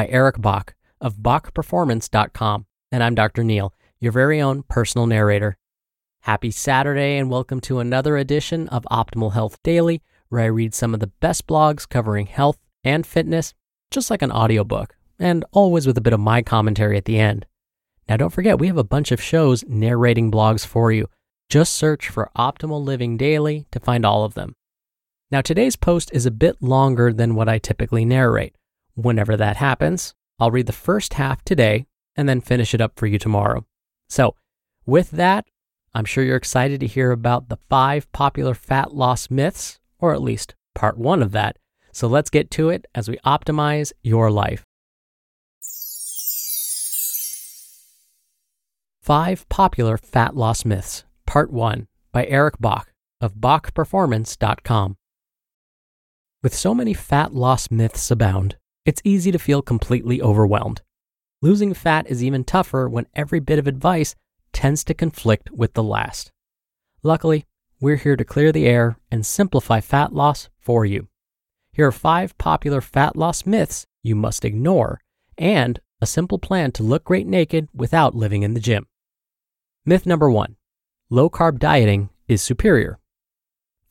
by Eric Bach of BachPerformance.com. And I'm Dr. Neal, your very own personal narrator. Happy Saturday, and welcome to another edition of Optimal Health Daily, where I read some of the best blogs covering health and fitness, just like an audiobook, and always with a bit of my commentary at the end. Now, don't forget, we have a bunch of shows narrating blogs for you. Just search for Optimal Living Daily to find all of them. Now, today's post is a bit longer than what I typically narrate. Whenever that happens, I'll read the first half today and then finish it up for you tomorrow. So, with that, I'm sure you're excited to hear about the five popular fat loss myths, or at least part one of that. So, let's get to it as we optimize your life. Five Popular Fat Loss Myths, Part 1 by Eric Bach of BachPerformance.com. With so many fat loss myths abound, it's easy to feel completely overwhelmed. Losing fat is even tougher when every bit of advice tends to conflict with the last. Luckily, we're here to clear the air and simplify fat loss for you. Here are five popular fat loss myths you must ignore and a simple plan to look great naked without living in the gym. Myth number one low carb dieting is superior.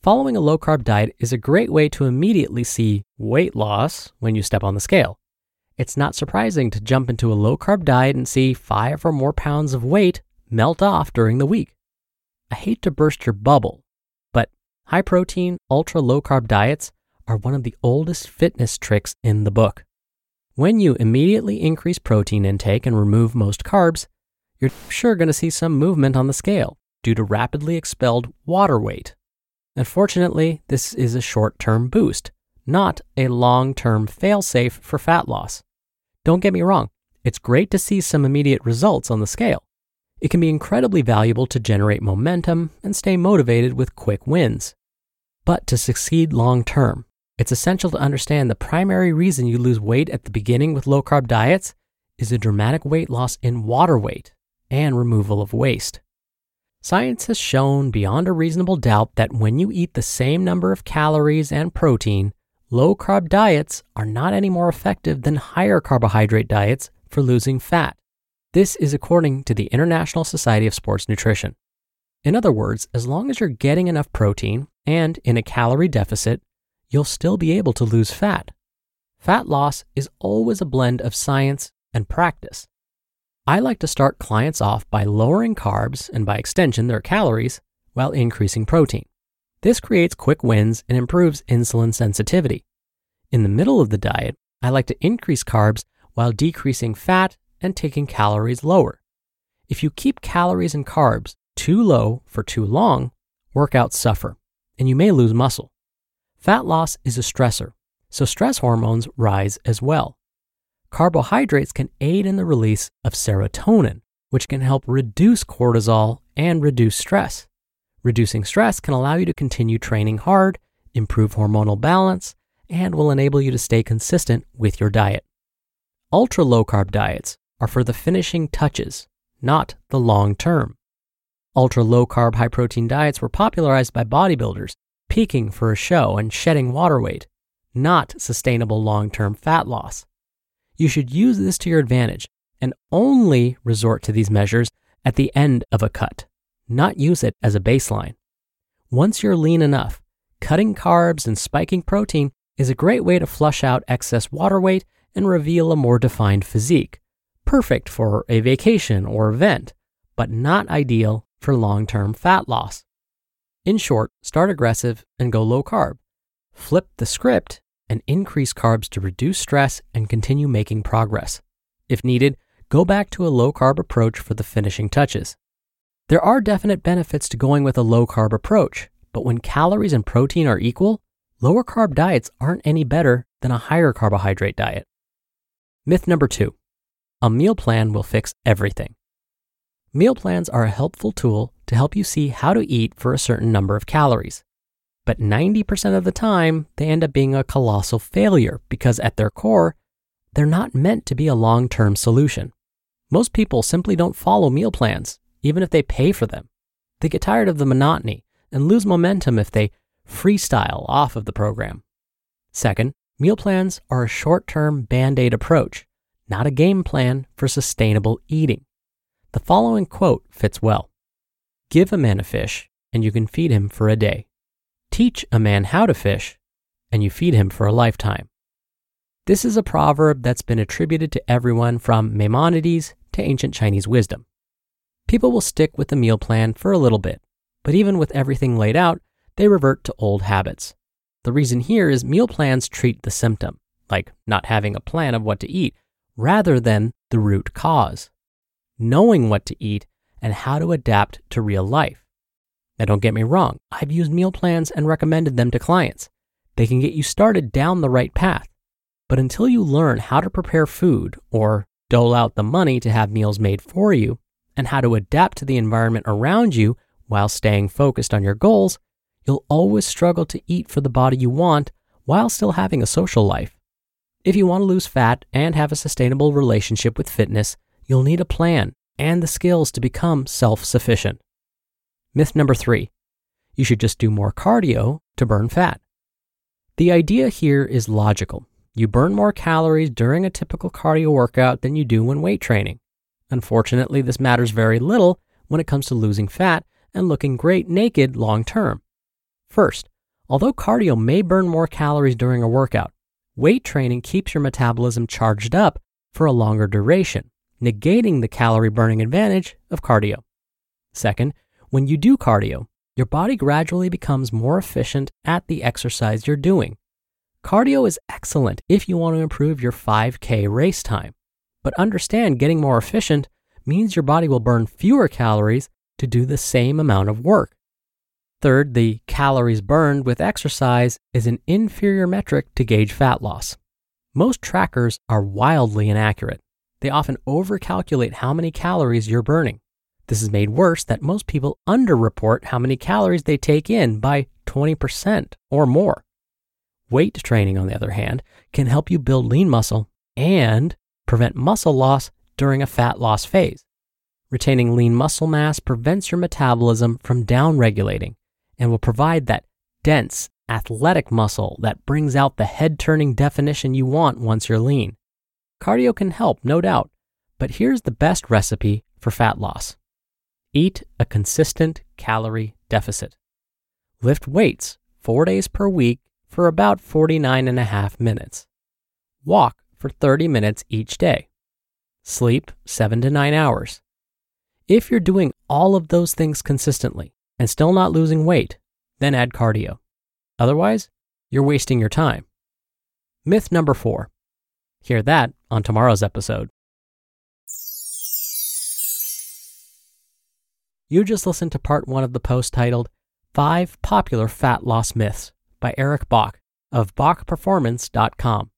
Following a low carb diet is a great way to immediately see weight loss when you step on the scale. It's not surprising to jump into a low carb diet and see five or more pounds of weight melt off during the week. I hate to burst your bubble, but high protein, ultra low carb diets are one of the oldest fitness tricks in the book. When you immediately increase protein intake and remove most carbs, you're sure going to see some movement on the scale due to rapidly expelled water weight. Unfortunately, this is a short term boost, not a long term failsafe for fat loss. Don't get me wrong, it's great to see some immediate results on the scale. It can be incredibly valuable to generate momentum and stay motivated with quick wins. But to succeed long term, it's essential to understand the primary reason you lose weight at the beginning with low carb diets is a dramatic weight loss in water weight and removal of waste. Science has shown beyond a reasonable doubt that when you eat the same number of calories and protein, low carb diets are not any more effective than higher carbohydrate diets for losing fat. This is according to the International Society of Sports Nutrition. In other words, as long as you're getting enough protein and in a calorie deficit, you'll still be able to lose fat. Fat loss is always a blend of science and practice. I like to start clients off by lowering carbs and by extension their calories while increasing protein. This creates quick wins and improves insulin sensitivity. In the middle of the diet, I like to increase carbs while decreasing fat and taking calories lower. If you keep calories and carbs too low for too long, workouts suffer and you may lose muscle. Fat loss is a stressor, so stress hormones rise as well carbohydrates can aid in the release of serotonin, which can help reduce cortisol and reduce stress. Reducing stress can allow you to continue training hard, improve hormonal balance, and will enable you to stay consistent with your diet. Ultra low carb diets are for the finishing touches, not the long term. Ultra low carb, high protein diets were popularized by bodybuilders, peaking for a show and shedding water weight, not sustainable long term fat loss you should use this to your advantage and only resort to these measures at the end of a cut, not use it as a baseline. Once you're lean enough, cutting carbs and spiking protein is a great way to flush out excess water weight and reveal a more defined physique, perfect for a vacation or event, but not ideal for long term fat loss. In short, start aggressive and go low carb. Flip the script and increase carbs to reduce stress and continue making progress. If needed, go back to a low carb approach for the finishing touches. There are definite benefits to going with a low carb approach, but when calories and protein are equal, lower carb diets aren't any better than a higher carbohydrate diet. Myth number two a meal plan will fix everything. Meal plans are a helpful tool to help you see how to eat for a certain number of calories. But 90% of the time, they end up being a colossal failure because at their core, they're not meant to be a long term solution. Most people simply don't follow meal plans, even if they pay for them. They get tired of the monotony and lose momentum if they freestyle off of the program. Second, meal plans are a short term band aid approach, not a game plan for sustainable eating. The following quote fits well Give a man a fish, and you can feed him for a day. Teach a man how to fish, and you feed him for a lifetime. This is a proverb that's been attributed to everyone from Maimonides to ancient Chinese wisdom. People will stick with the meal plan for a little bit, but even with everything laid out, they revert to old habits. The reason here is meal plans treat the symptom, like not having a plan of what to eat, rather than the root cause knowing what to eat, and how to adapt to real life. Now, don't get me wrong, I've used meal plans and recommended them to clients. They can get you started down the right path. But until you learn how to prepare food or dole out the money to have meals made for you, and how to adapt to the environment around you while staying focused on your goals, you'll always struggle to eat for the body you want while still having a social life. If you want to lose fat and have a sustainable relationship with fitness, you'll need a plan and the skills to become self sufficient. Myth number three you should just do more cardio to burn fat. The idea here is logical. You burn more calories during a typical cardio workout than you do when weight training. Unfortunately, this matters very little when it comes to losing fat and looking great naked long term. First, although cardio may burn more calories during a workout, weight training keeps your metabolism charged up for a longer duration negating the calorie burning advantage of cardio. Second, when you do cardio, your body gradually becomes more efficient at the exercise you're doing. Cardio is excellent if you want to improve your 5K race time, but understand getting more efficient means your body will burn fewer calories to do the same amount of work. Third, the calories burned with exercise is an inferior metric to gauge fat loss. Most trackers are wildly inaccurate they often overcalculate how many calories you're burning. This is made worse that most people underreport how many calories they take in by 20% or more. Weight training, on the other hand, can help you build lean muscle and prevent muscle loss during a fat loss phase. Retaining lean muscle mass prevents your metabolism from downregulating and will provide that dense, athletic muscle that brings out the head turning definition you want once you're lean. Cardio can help, no doubt, but here's the best recipe for fat loss eat a consistent calorie deficit. Lift weights four days per week for about 49 and a half minutes. Walk for 30 minutes each day. Sleep seven to nine hours. If you're doing all of those things consistently and still not losing weight, then add cardio. Otherwise, you're wasting your time. Myth number four Hear that on tomorrow's episode. You just listened to part one of the post titled Five Popular Fat Loss Myths by Eric Bach of BachPerformance.com.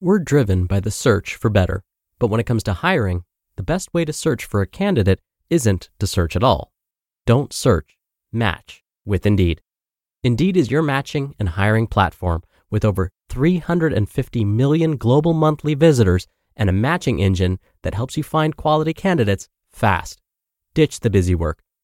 We're driven by the search for better, but when it comes to hiring, the best way to search for a candidate isn't to search at all. Don't search, match with Indeed. Indeed is your matching and hiring platform with over 350 million global monthly visitors and a matching engine that helps you find quality candidates fast. Ditch the busy work.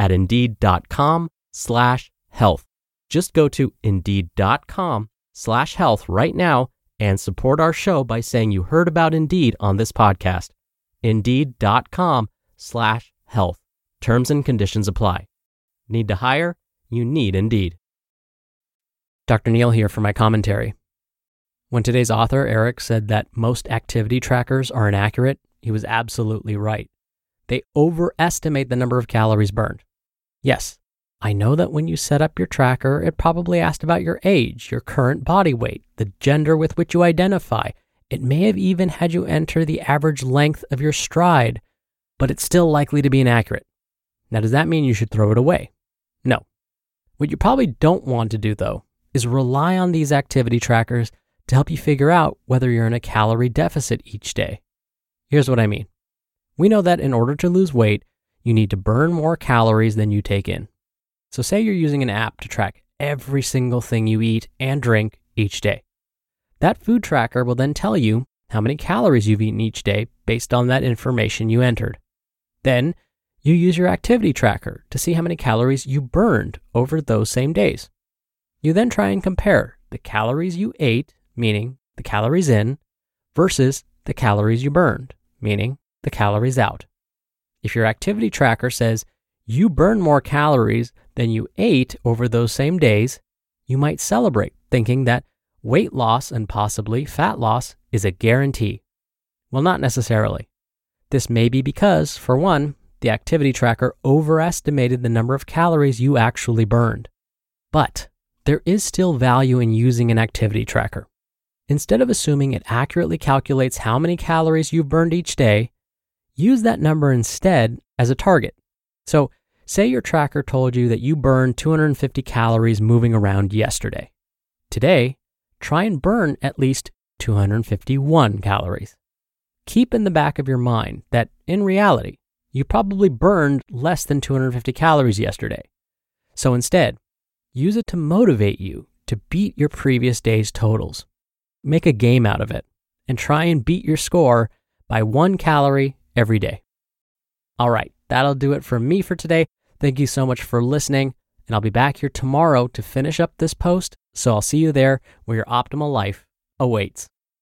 at indeed.com slash health. Just go to indeed.com slash health right now and support our show by saying you heard about Indeed on this podcast. Indeed.com slash health. Terms and conditions apply. Need to hire? You need Indeed. Dr. Neal here for my commentary. When today's author, Eric, said that most activity trackers are inaccurate, he was absolutely right. They overestimate the number of calories burned. Yes, I know that when you set up your tracker, it probably asked about your age, your current body weight, the gender with which you identify. It may have even had you enter the average length of your stride, but it's still likely to be inaccurate. Now, does that mean you should throw it away? No. What you probably don't want to do, though, is rely on these activity trackers to help you figure out whether you're in a calorie deficit each day. Here's what I mean we know that in order to lose weight, you need to burn more calories than you take in. So, say you're using an app to track every single thing you eat and drink each day. That food tracker will then tell you how many calories you've eaten each day based on that information you entered. Then, you use your activity tracker to see how many calories you burned over those same days. You then try and compare the calories you ate, meaning the calories in, versus the calories you burned, meaning the calories out. If your activity tracker says you burn more calories than you ate over those same days, you might celebrate, thinking that weight loss and possibly fat loss is a guarantee. Well, not necessarily. This may be because, for one, the activity tracker overestimated the number of calories you actually burned. But there is still value in using an activity tracker. Instead of assuming it accurately calculates how many calories you've burned each day, use that number instead as a target. So, say your tracker told you that you burned 250 calories moving around yesterday. Today, try and burn at least 251 calories. Keep in the back of your mind that in reality, you probably burned less than 250 calories yesterday. So instead, use it to motivate you to beat your previous day's totals. Make a game out of it and try and beat your score by one calorie every day. All right, that'll do it for me for today. Thank you so much for listening, and I'll be back here tomorrow to finish up this post. So I'll see you there where your optimal life awaits.